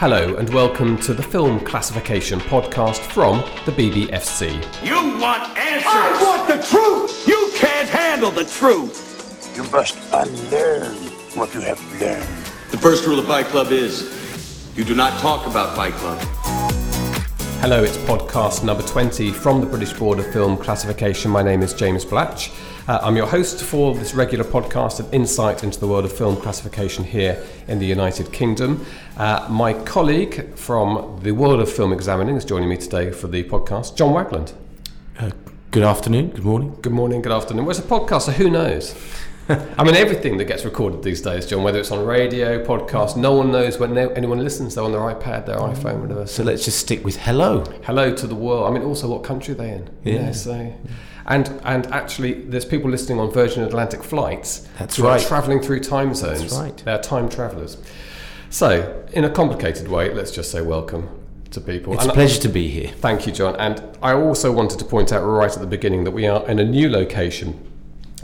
Hello, and welcome to the Film Classification Podcast from the BBFC. You want answers! I want the truth! You can't handle the truth! You must unlearn what you have learned. The first rule of Fight Club is you do not talk about Fight Club. Hello, it's podcast number 20 from the British Board of Film Classification. My name is James Blatch. Uh, I'm your host for this regular podcast of insight into the world of film classification here in the United Kingdom. Uh, my colleague from the world of film examining is joining me today for the podcast, John Wagland. Uh, good afternoon, good morning. Good morning, good afternoon. Well, it's a podcast, so who knows? I mean, everything that gets recorded these days, John, whether it's on radio, podcast, no one knows when anyone listens. They're on their iPad, their iPhone, whatever. So let's just stick with hello. Hello to the world. I mean, also what country are they in? Yeah. so. And and actually, there's people listening on Virgin Atlantic flights. That's who are right. travelling through time zones. That's right. They're time travellers. So, in a complicated way, let's just say welcome to people. It's And a pleasure to be here. Thank you, John. And I also wanted to point out right at the beginning that we are in a new location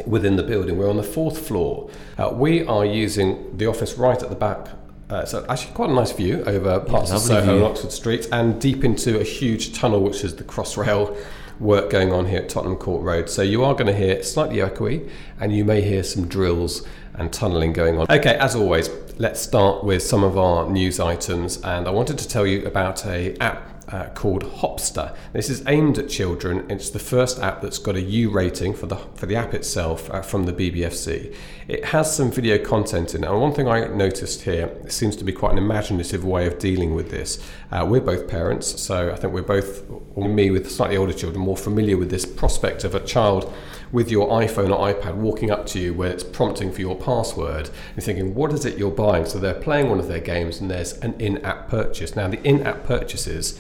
within the building. We're on the fourth floor. Uh, we are using the office right at the back. Uh, so actually quite a nice view over parts of Soho view. and Oxford Street and deep into a huge tunnel which is the Crossrail work going on here at Tottenham Court Road. So you are going to hear slightly echoey and you may hear some drills and tunnelling going on. Okay, as always, let's start with some of our news items and I wanted to tell you about a app uh, called Hopster. This is aimed at children. It's the first app that's got a U rating for the for the app itself uh, from the BBFC. It has some video content in it. And one thing I noticed here seems to be quite an imaginative way of dealing with this. Uh, we're both parents, so I think we're both, or me with slightly older children, more familiar with this prospect of a child with your iPhone or iPad walking up to you where it's prompting for your password. You're thinking, what is it you're buying? So they're playing one of their games and there's an in app purchase. Now, the in app purchases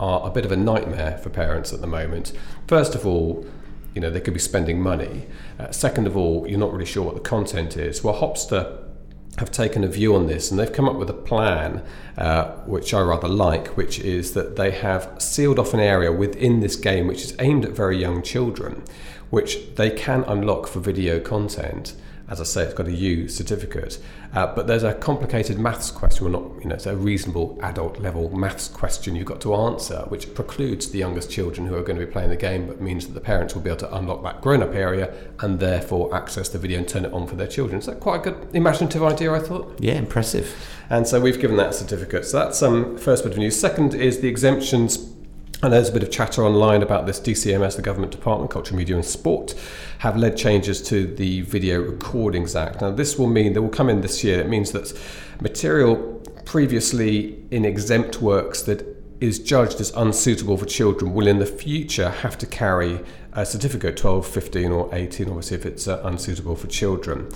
are a bit of a nightmare for parents at the moment. First of all, you know, they could be spending money. Uh, second of all, you're not really sure what the content is. Well, Hopster have taken a view on this and they've come up with a plan uh, which I rather like, which is that they have sealed off an area within this game which is aimed at very young children, which they can unlock for video content. As I say, it's got a U certificate, uh, but there's a complicated maths question. Well, not you know, it's a reasonable adult level maths question you've got to answer, which precludes the youngest children who are going to be playing the game, but means that the parents will be able to unlock that grown-up area and therefore access the video and turn it on for their children. That quite a good imaginative idea? I thought. Yeah, impressive. And so we've given that certificate. So that's um, first bit of news. Second is the exemptions. And there's a bit of chatter online about this DCMS, the Government Department, Culture, Media and Sport, have led changes to the Video Recordings Act. Now, this will mean, that will come in this year, it means that material previously in exempt works that is judged as unsuitable for children will in the future have to carry a certificate 12, 15, or 18, obviously, if it's uh, unsuitable for children.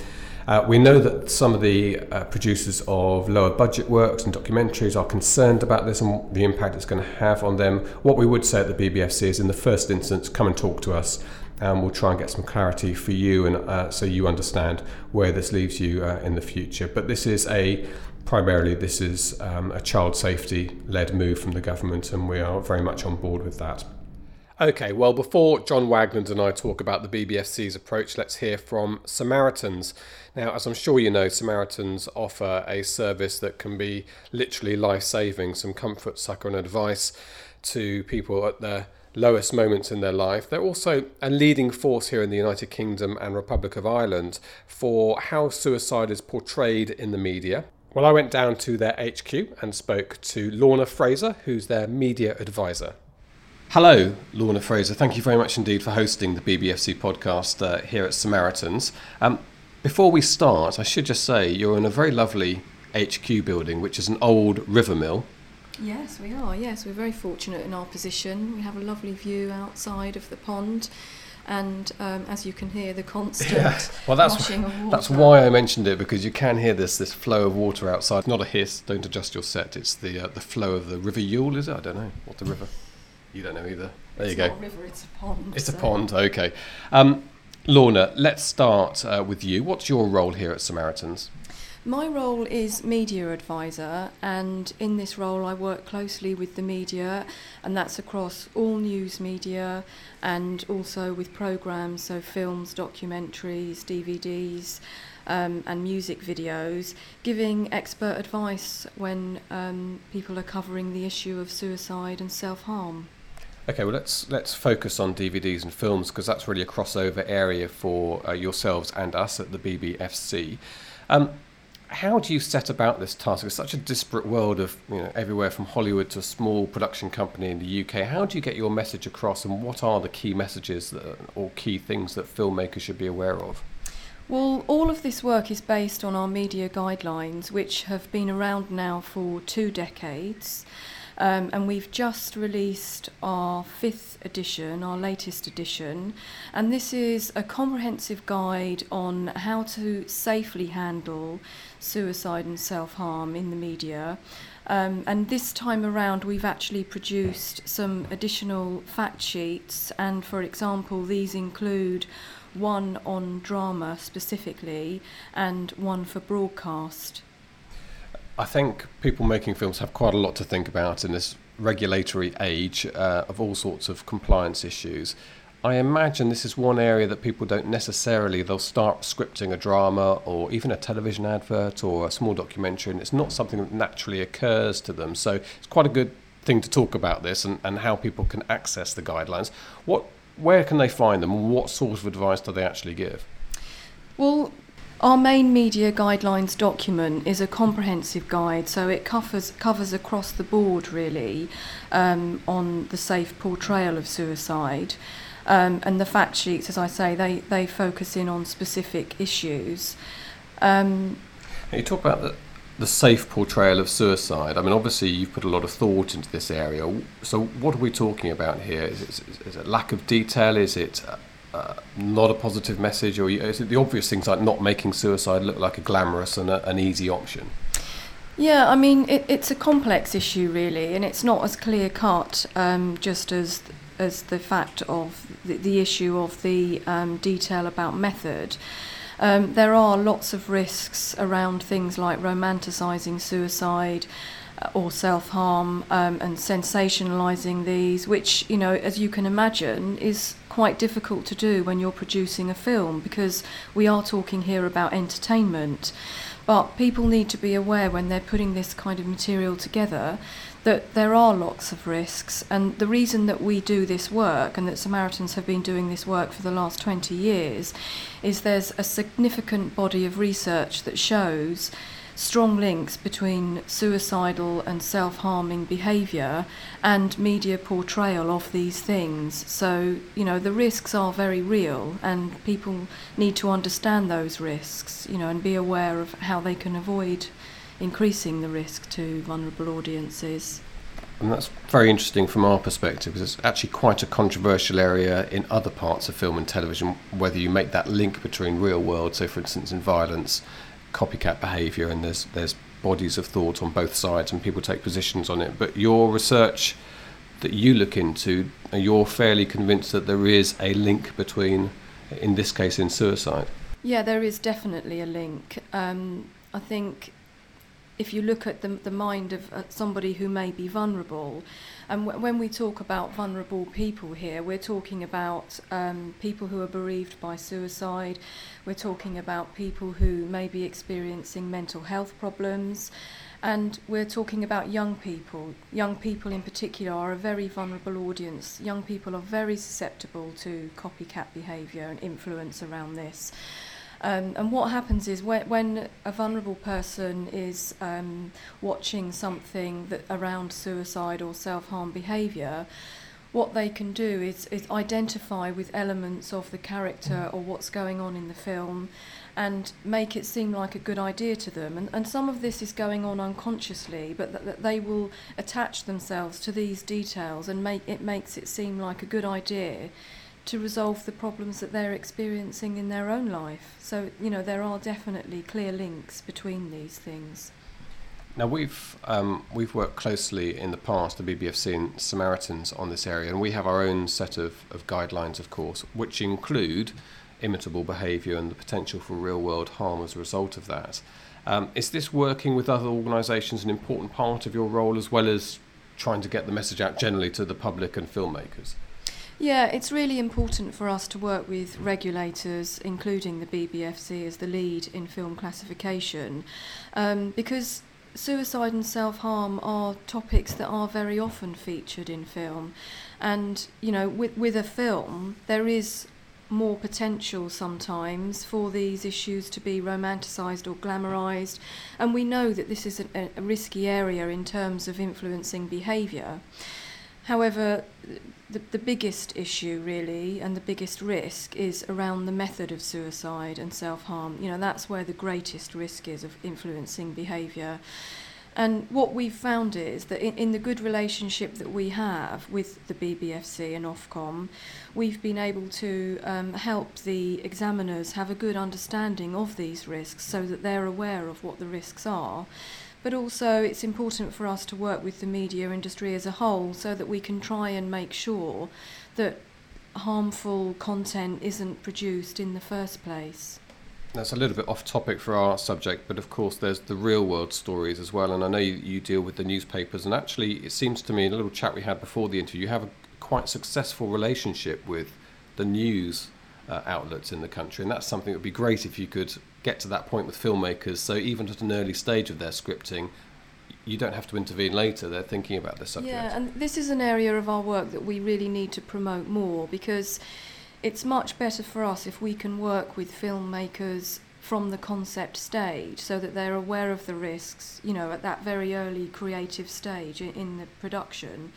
Uh, we know that some of the uh, producers of lower budget works and documentaries are concerned about this and the impact it's going to have on them. What we would say at the BBFC is, in the first instance, come and talk to us, and we'll try and get some clarity for you, and uh, so you understand where this leaves you uh, in the future. But this is a primarily this is um, a child safety led move from the government, and we are very much on board with that. Okay, well, before John Wagland and I talk about the BBFC's approach, let's hear from Samaritans. Now, as I'm sure you know, Samaritans offer a service that can be literally life saving, some comfort, succour, and advice to people at their lowest moments in their life. They're also a leading force here in the United Kingdom and Republic of Ireland for how suicide is portrayed in the media. Well, I went down to their HQ and spoke to Lorna Fraser, who's their media advisor. Hello, Lorna Fraser. Thank you very much indeed for hosting the BBFC podcast uh, here at Samaritans. Um, before we start, I should just say you're in a very lovely HQ building, which is an old river mill. Yes, we are. Yes, we're very fortunate in our position. We have a lovely view outside of the pond, and um, as you can hear, the constant Well, that's washing of water. that's why I mentioned it because you can hear this this flow of water outside. Not a hiss. Don't adjust your set. It's the uh, the flow of the River Ewell. Is it? I don't know what the river. You don't know either. There it's you go. Not a river, it's a pond. It's a pond. Okay. Um, Lorna, let's start uh, with you. What's your role here at Samaritans? My role is media advisor, and in this role, I work closely with the media, and that's across all news media and also with programs, so films, documentaries, DVDs, um, and music videos, giving expert advice when um, people are covering the issue of suicide and self harm. Okay, well let's let's focus on DVDs and films because that's really a crossover area for uh, yourselves and us at the BBFC. Um, how do you set about this task? It's such a disparate world of you know everywhere from Hollywood to a small production company in the UK. How do you get your message across, and what are the key messages that, or key things that filmmakers should be aware of? Well, all of this work is based on our media guidelines, which have been around now for two decades. Um, and we've just released our fifth edition, our latest edition, and this is a comprehensive guide on how to safely handle suicide and self harm in the media. Um, and this time around, we've actually produced some additional fact sheets, and for example, these include one on drama specifically and one for broadcast. I think people making films have quite a lot to think about in this regulatory age uh, of all sorts of compliance issues. I imagine this is one area that people don't necessarily, they'll start scripting a drama or even a television advert or a small documentary, and it's not something that naturally occurs to them. So it's quite a good thing to talk about this and, and how people can access the guidelines. What, where can they find them what sort of advice do they actually give? Well, our main media guidelines document is a comprehensive guide, so it covers covers across the board really um, on the safe portrayal of suicide. Um, and the fact sheets, as I say, they, they focus in on specific issues. Um, you talk about the, the safe portrayal of suicide. I mean, obviously, you've put a lot of thought into this area. So, what are we talking about here? Is it, is it lack of detail? Is it uh, not a positive message, or the obvious things like not making suicide look like a glamorous and a, an easy option? Yeah, I mean, it, it's a complex issue, really, and it's not as clear cut um, just as as the fact of the, the issue of the um, detail about method. Um, there are lots of risks around things like romanticising suicide uh, or self harm um, and sensationalising these, which, you know, as you can imagine, is quite difficult to do when you're producing a film because we are talking here about entertainment. But people need to be aware when they're putting this kind of material together that there are lots of risks. And the reason that we do this work and that Samaritans have been doing this work for the last 20 years is there's a significant body of research that shows strong links between suicidal and self harming behaviour and media portrayal of these things. So, you know, the risks are very real, and people need to understand those risks, you know, and be aware of how they can avoid increasing the risk to vulnerable audiences. And that's very interesting from our perspective because it's actually quite a controversial area in other parts of film and television, whether you make that link between real world, so for instance in violence, copycat behaviour, and there's there's bodies of thought on both sides, and people take positions on it. But your research that you look into, you're fairly convinced that there is a link between, in this case, in suicide. Yeah, there is definitely a link. Um, I think if you look at the, the mind of uh, somebody who may be vulnerable, and w- when we talk about vulnerable people here, we're talking about um, people who are bereaved by suicide, we're talking about people who may be experiencing mental health problems, and we're talking about young people. Young people, in particular, are a very vulnerable audience. Young people are very susceptible to copycat behaviour and influence around this. Um, and what happens is when, when a vulnerable person is um, watching something that around suicide or self-harm behaviour, what they can do is, is identify with elements of the character or what's going on in the film and make it seem like a good idea to them. And, and some of this is going on unconsciously, but that, that they will attach themselves to these details and make it makes it seem like a good idea to resolve the problems that they're experiencing in their own life. So, you know, there are definitely clear links between these things. Now we've um, we've worked closely in the past, the BBFC and Samaritans, on this area, and we have our own set of, of guidelines, of course, which include imitable behaviour and the potential for real world harm as a result of that. Um, is this working with other organisations an important part of your role, as well as trying to get the message out generally to the public and filmmakers? Yeah, it's really important for us to work with regulators, including the BBFC as the lead in film classification, um, because suicide and self harm are topics that are very often featured in film. And, you know, with, with a film, there is more potential sometimes for these issues to be romanticised or glamorised. And we know that this is a, a risky area in terms of influencing behaviour. However, the, the biggest issue really and the biggest risk is around the method of suicide and self-harm. You know, that's where the greatest risk is of influencing behaviour. And what we've found is that in, in the good relationship that we have with the BBFC and Ofcom, we've been able to um, help the examiners have a good understanding of these risks so that they're aware of what the risks are. But also, it's important for us to work with the media industry as a whole so that we can try and make sure that harmful content isn't produced in the first place. That's a little bit off topic for our subject, but of course, there's the real world stories as well. And I know you, you deal with the newspapers, and actually, it seems to me in a little chat we had before the interview, you have a quite successful relationship with the news uh, outlets in the country, and that's something that would be great if you could get to that point with filmmakers. So even at an early stage of their scripting, you don't have to intervene later. They're thinking about this subject. Yeah, and this is an area of our work that we really need to promote more because it's much better for us if we can work with filmmakers from the concept stage so that they're aware of the risks, you know, at that very early creative stage in, the production.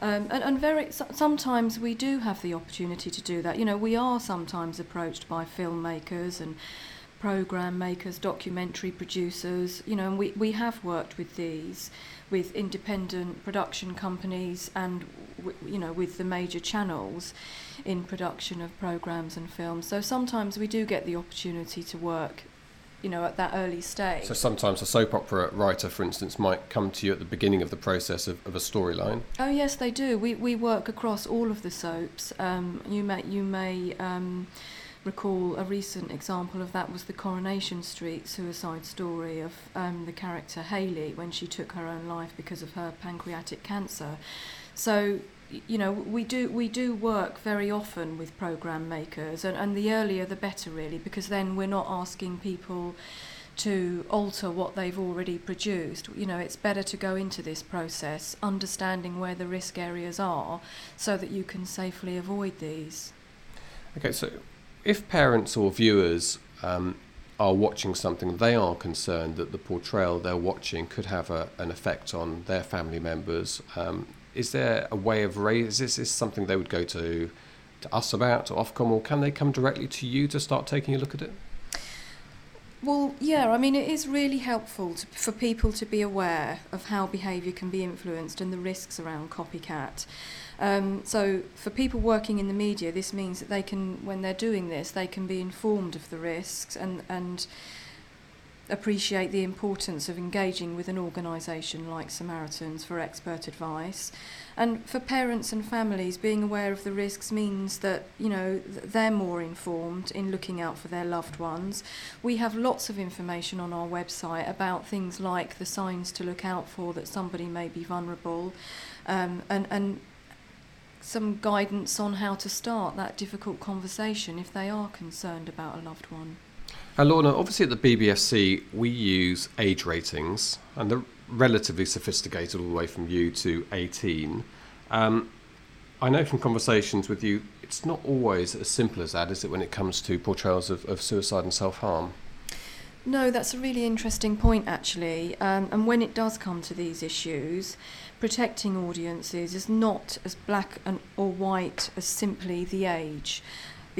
Um, and, and very so, sometimes we do have the opportunity to do that. You know, we are sometimes approached by filmmakers and program makers, documentary producers, you know, and we, we have worked with these, with independent production companies and, w- you know, with the major channels in production of programs and films. So sometimes we do get the opportunity to work, you know, at that early stage. So sometimes a soap opera writer, for instance, might come to you at the beginning of the process of, of a storyline. Oh yes, they do. We we work across all of the soaps. Um, you may you may um, recall a recent example of that was the Coronation Street suicide story of um, the character Hayley when she took her own life because of her pancreatic cancer. So you know we do we do work very often with program makers and, and the earlier the better really because then we're not asking people to alter what they've already produced. You know, it's better to go into this process understanding where the risk areas are so that you can safely avoid these. Okay, so if parents or viewers um, are watching something, they are concerned that the portrayal they're watching could have a, an effect on their family members. Um, is there a way of raise? Is this something they would go to to us about, to Ofcom, or can they come directly to you to start taking a look at it? Well, yeah, I mean, it is really helpful to, for people to be aware of how behaviour can be influenced and the risks around copycat. Um, so, for people working in the media, this means that they can, when they're doing this, they can be informed of the risks and, and appreciate the importance of engaging with an organisation like Samaritans for expert advice. And for parents and families, being aware of the risks means that, you know, they're more informed in looking out for their loved ones. We have lots of information on our website about things like the signs to look out for that somebody may be vulnerable um, and, and some guidance on how to start that difficult conversation if they are concerned about a loved one. Uh, Lorna, obviously at the BBFC we use age ratings, and they're relatively sophisticated all the way from you to 18. Um, I know from conversations with U, it's not always as simple as that, is it, when it comes to portrayals of, of suicide and self harm? No, that's a really interesting point, actually. Um, and when it does come to these issues, protecting audiences is not as black and or white as simply the age,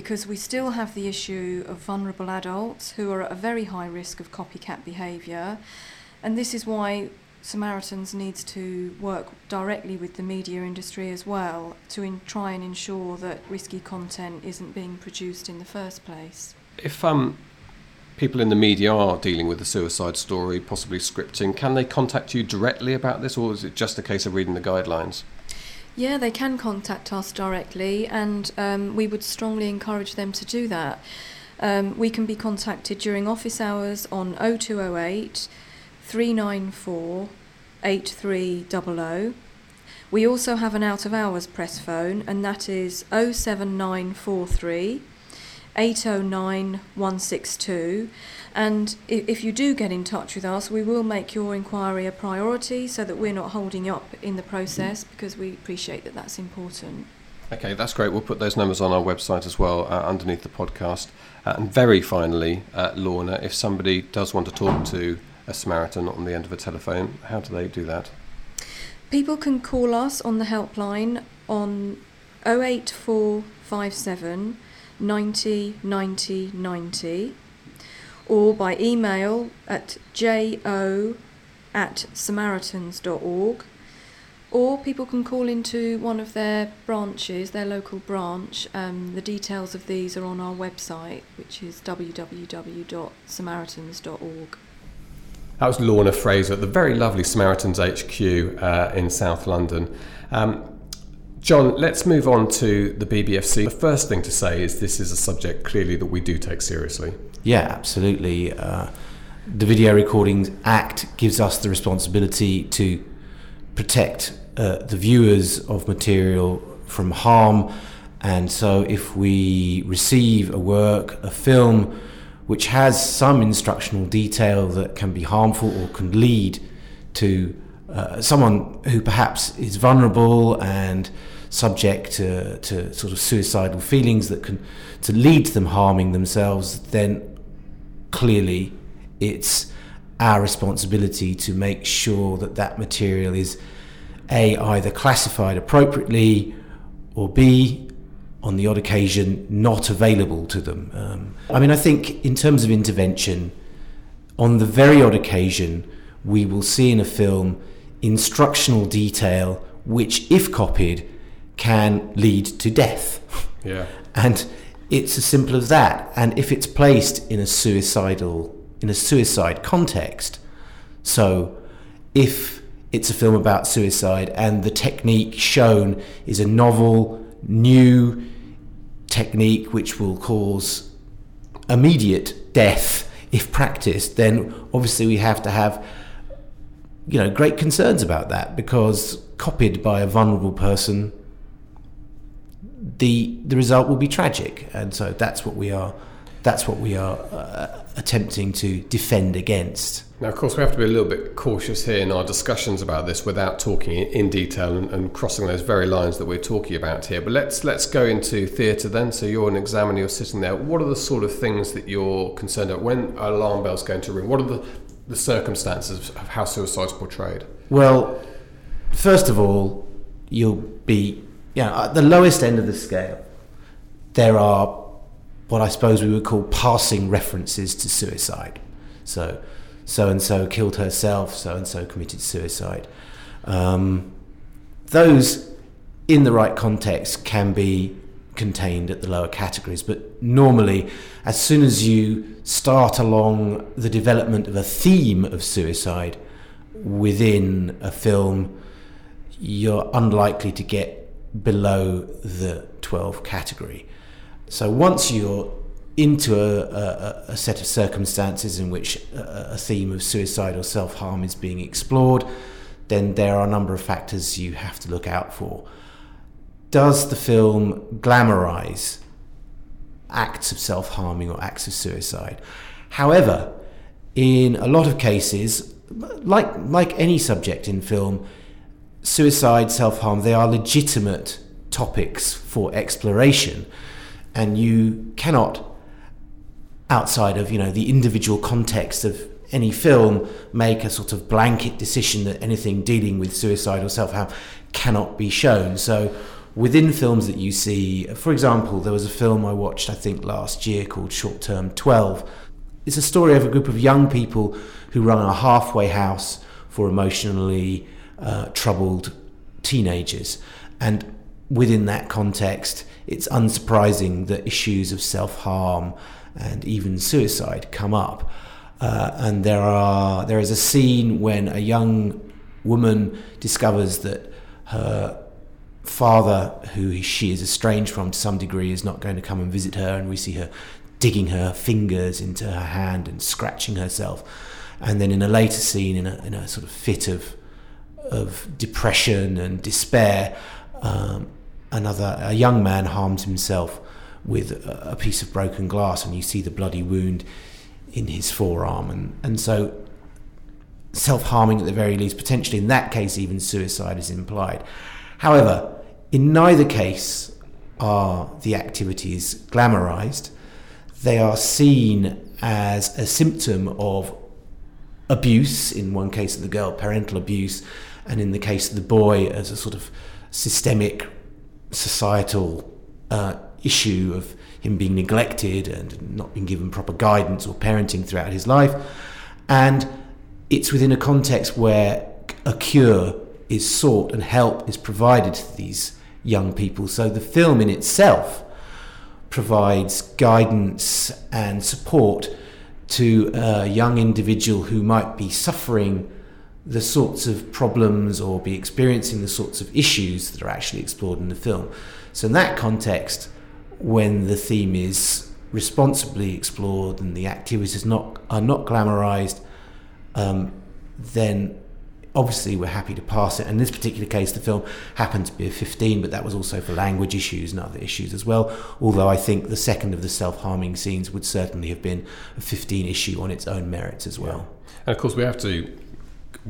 because we still have the issue of vulnerable adults who are at a very high risk of copycat behaviour, and this is why Samaritans needs to work directly with the media industry as well to in, try and ensure that risky content isn't being produced in the first place. If um, people in the media are dealing with a suicide story, possibly scripting, can they contact you directly about this, or is it just a case of reading the guidelines? Yeah, they can contact us directly, and um, we would strongly encourage them to do that. Um, we can be contacted during office hours on 0208 394 8300. We also have an out of hours press phone, and that is 07943 809 162. And if you do get in touch with us, we will make your inquiry a priority so that we're not holding up in the process because we appreciate that that's important. Okay, that's great. We'll put those numbers on our website as well uh, underneath the podcast. Uh, and very finally, uh, Lorna, if somebody does want to talk to a Samaritan on the end of a telephone, how do they do that? People can call us on the helpline on 08457 90 90 90 or by email at jo at samaritans.org or people can call into one of their branches, their local branch. Um, the details of these are on our website, which is www.samaritans.org. That was Lorna Fraser at the very lovely Samaritans HQ uh, in South London. Um, John, let's move on to the BBFC. The first thing to say is this is a subject clearly that we do take seriously. Yeah, absolutely. Uh, the Video Recordings Act gives us the responsibility to protect uh, the viewers of material from harm. And so, if we receive a work, a film, which has some instructional detail that can be harmful or can lead to uh, someone who perhaps is vulnerable and subject to, to sort of suicidal feelings that can to lead to them harming themselves, then clearly it's our responsibility to make sure that that material is a either classified appropriately or b on the odd occasion not available to them. Um, i mean i think in terms of intervention on the very odd occasion we will see in a film instructional detail which if copied can lead to death Yeah. and it's as simple as that. And if it's placed in a suicidal, in a suicide context, so if it's a film about suicide and the technique shown is a novel, new technique which will cause immediate death if practiced, then obviously we have to have you know great concerns about that because copied by a vulnerable person the the result will be tragic, and so that's what we are that's what we are uh, attempting to defend against. Now, of course, we have to be a little bit cautious here in our discussions about this without talking in detail and, and crossing those very lines that we're talking about here. But let's let's go into theatre then. So you're an examiner, you're sitting there. What are the sort of things that you're concerned about when alarm bell's going to ring? What are the, the circumstances of how suicide's portrayed? Well, first of all, you'll be you know, at the lowest end of the scale. There are what I suppose we would call passing references to suicide. So, so and so killed herself, so and so committed suicide. Um, those, in the right context, can be contained at the lower categories, but normally, as soon as you start along the development of a theme of suicide within a film, you're unlikely to get below the 12 category. So once you're into a, a, a set of circumstances in which a, a theme of suicide or self harm is being explored, then there are a number of factors you have to look out for. Does the film glamorize acts of self harming or acts of suicide? However, in a lot of cases, like, like any subject in film, suicide, self harm, they are legitimate topics for exploration. And you cannot outside of you know the individual context of any film make a sort of blanket decision that anything dealing with suicide or self-harm cannot be shown. So within films that you see for example there was a film i watched i think last year called short term 12 it's a story of a group of young people who run a halfway house for emotionally uh, troubled teenagers and within that context it's unsurprising that issues of self harm and even suicide come up. Uh, and there are there is a scene when a young woman discovers that her father, who she is estranged from to some degree, is not going to come and visit her, and we see her digging her fingers into her hand and scratching herself. And then in a later scene, in a, in a sort of fit of of depression and despair. Um, another a young man harms himself with a, a piece of broken glass, and you see the bloody wound in his forearm, and and so self-harming at the very least, potentially in that case even suicide is implied. However, in neither case are the activities glamorized. They are seen as a symptom of abuse, in one case of the girl, parental abuse, and in the case of the boy, as a sort of systemic societal uh, issue of him being neglected and not being given proper guidance or parenting throughout his life. And it's within a context where a cure is sought and help is provided to these young people. So the film in itself provides guidance and support to a young individual who might be suffering the sorts of problems or be experiencing the sorts of issues that are actually explored in the film. So, in that context, when the theme is responsibly explored and the activities not are not glamorized, um, then obviously we're happy to pass it. And in this particular case, the film happened to be a 15, but that was also for language issues and other issues as well. Although I think the second of the self-harming scenes would certainly have been a 15 issue on its own merits as well. And of course, we have to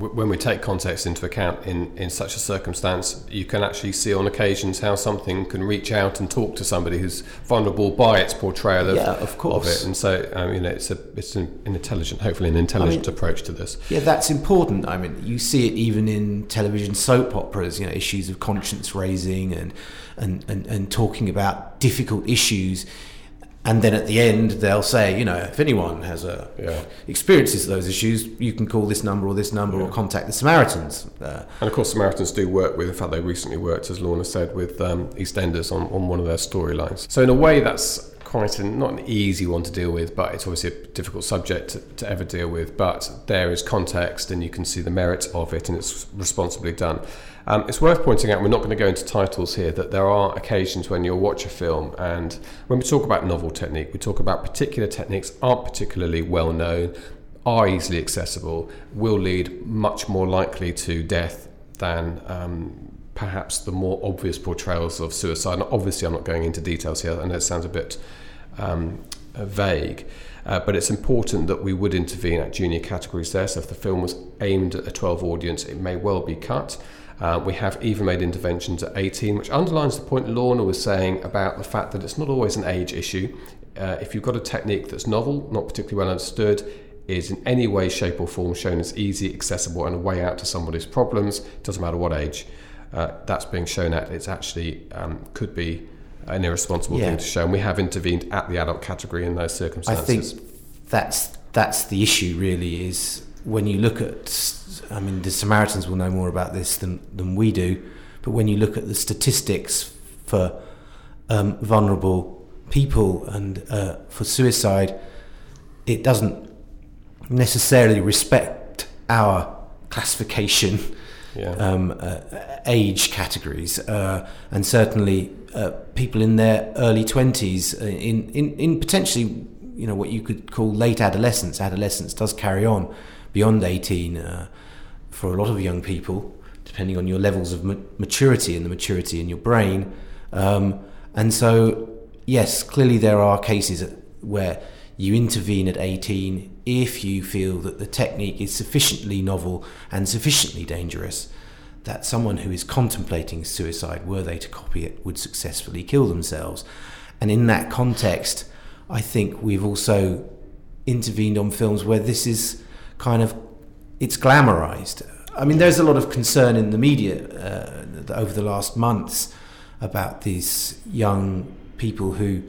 when we take context into account in, in such a circumstance, you can actually see on occasions how something can reach out and talk to somebody who's vulnerable by its portrayal of, Yeah, of course. of it. And so, um, you know, it's a it's an, intelligent, hopefully, an intelligent mean- approach to this. Yeah, that's important. I mean, you see it even in television soap operas, you know, issues of conscience raising and, and, and, and talking about difficult issues. And then at the end, they'll say, you know, if anyone has a Yeah. experiences those issues, you can call this number or this number or contact the Samaritans. Uh, And of course, Samaritans do work with, in fact, they recently worked, as Lorna said, with um, EastEnders on, on one of their storylines. So, in a way, that's quite an, not an easy one to deal with, but it's obviously a difficult subject to, to ever deal with. But there is context, and you can see the merits of it, and it's responsibly done. Um, it's worth pointing out, we're not going to go into titles here, that there are occasions when you'll watch a film, and when we talk about novel technique, we talk about particular techniques aren't particularly well known, are easily accessible, will lead much more likely to death than um, perhaps the more obvious portrayals of suicide. And obviously, I'm not going into details here. I know it sounds a bit um, uh, vague, uh, but it's important that we would intervene at junior categories there. So if the film was aimed at a 12 audience, it may well be cut. Uh, we have even made interventions at 18, which underlines the point Lorna was saying about the fact that it's not always an age issue. Uh, if you've got a technique that's novel, not particularly well understood, is in any way, shape, or form shown as easy, accessible, and a way out to somebody's problems, doesn't matter what age uh, that's being shown at, it's actually um, could be an irresponsible Yeah. thing to show. And we have intervened at the adult category in those circumstances. I think that's that's the issue really is when you look at I mean the Samaritans will know more about this than, than we do but when you look at the statistics for um, vulnerable people and uh, for suicide it doesn't necessarily respect our classification Yeah. um, uh, age categories, uh, and certainly uh, people in their early twenties, uh, in, in in potentially you know what you could call late adolescence. Adolescence does carry on beyond eighteen uh, for a lot of young people, depending on your levels of ma- maturity and the maturity in your brain. Um, and so, yes, clearly there are cases where you intervene at 18 if you feel that the technique is sufficiently novel and sufficiently dangerous that someone who is contemplating suicide, were they to copy it, would successfully kill themselves. And in that context, I think we've also intervened on films where this is kind of it's glamorized. I mean, there's a lot of concern in the media uh, over the last months about these young people who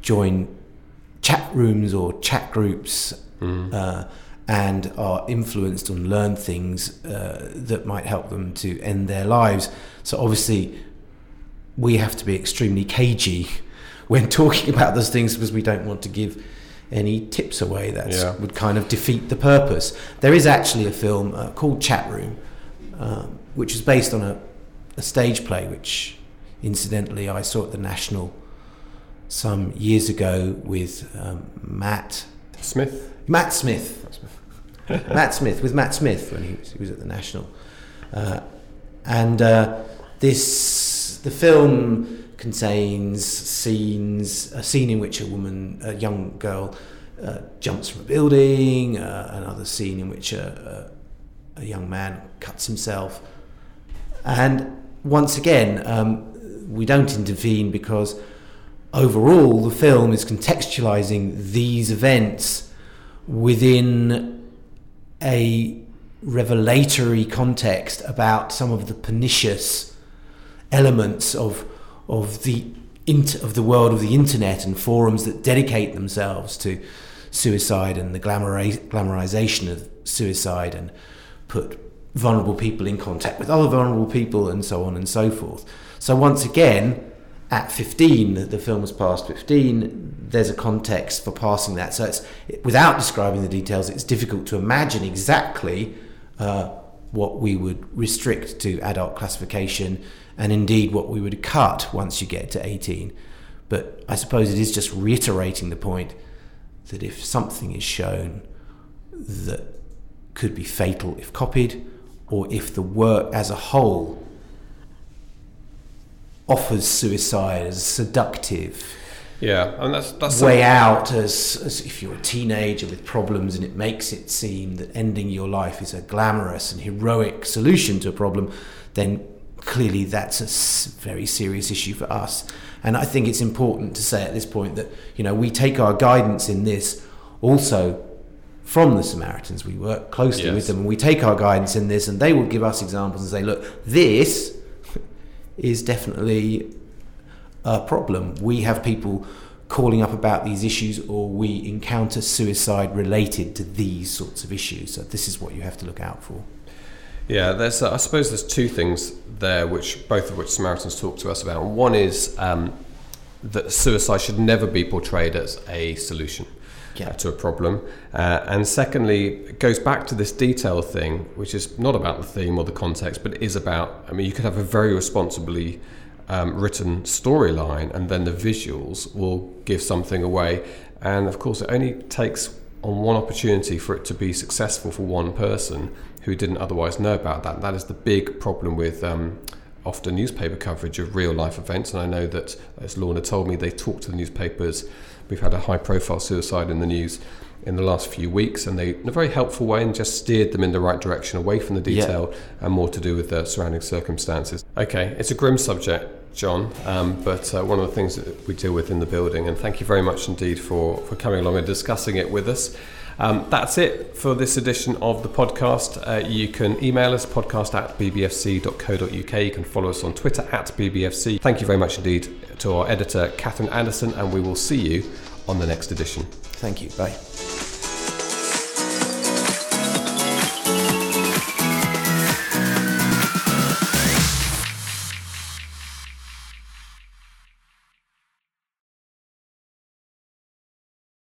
join chat rooms or chat groups uh, and are influenced and learn things uh, that might help them to end their lives. So obviously, we have to be extremely cagey when talking about those things because we don't want to give any tips away that Yeah. would kind of defeat the purpose. There is actually a film uh, called Chat Room, um, which is based on a, a stage play, which incidentally I saw at the National some years ago with um, Matt Smith? Matt Smith. Matt Smith with Matt Smith when he was, he was at the National. Uh, and uh, this the film contains scenes a scene in which a woman a young girl uh, jumps from a building uh, another scene in which a, a, a young man cuts himself and once again um, we don't intervene because overall the film is contextualizing these events within a revelatory context about some of the pernicious elements of of the int- of the world of the internet and forums that dedicate themselves to suicide and the glamoriz- glamorization of suicide and put vulnerable people in contact with other vulnerable people and so on and so forth. So once again, at 15, the film was passed 15, there's a context for passing that. So it's without describing the details, it's difficult to imagine exactly uh, what we would restrict to adult classification and indeed what we would cut once you get to 18. But I suppose it is just reiterating the point that if something is shown that could be fatal if copied, or if the work as a whole offers suicide as seductive Yeah, and that's that's way out as, as if you're a teenager with problems and it makes it seem that ending your life is a glamorous and heroic solution to a problem, then clearly that's a very serious issue for us. And I think it's important to say at this point that you know we take our guidance in this also from the Samaritans. We work closely Yes. with them, and we take our guidance in this, and they will give us examples and say, "Look, this is definitely a problem. We have people calling up about these issues, or we encounter suicide related to these sorts of issues. So this is what you have to look out for." Yeah, there's. Uh, I suppose there's two things there, which both of which Samaritans talk to us about. One is um, that suicide should never be portrayed as a solution Yeah. to a problem, uh, and secondly, it goes back to this detail thing, which is not about the theme or the context, but is about. I mean, you could have a very responsibly um, written storyline, and then the visuals will give something away. And of course, it only takes on one opportunity for it to be successful for one person who didn't otherwise know about that. That is the big problem with um, often newspaper coverage of real life events. And I know that, as Lorna told me, they talk to the newspapers. We've had a high profile suicide in the news in the last few weeks, and they, in a very helpful way, and just steered them in the right direction away from the Yeah. detail and more to do with the surrounding circumstances. Okay, it's a grim subject, John, um, but uh, one of the things that we deal with in the building, and thank you very much indeed for, for coming along and discussing it with us. Um, that's it for this edition of the podcast. Uh, you can email us podcast at bbfc.co.uk. You can follow us on Twitter at bbfc. Thank you very much indeed to our editor, Catherine Anderson, and we will see you on the next edition. Thank you. Bye.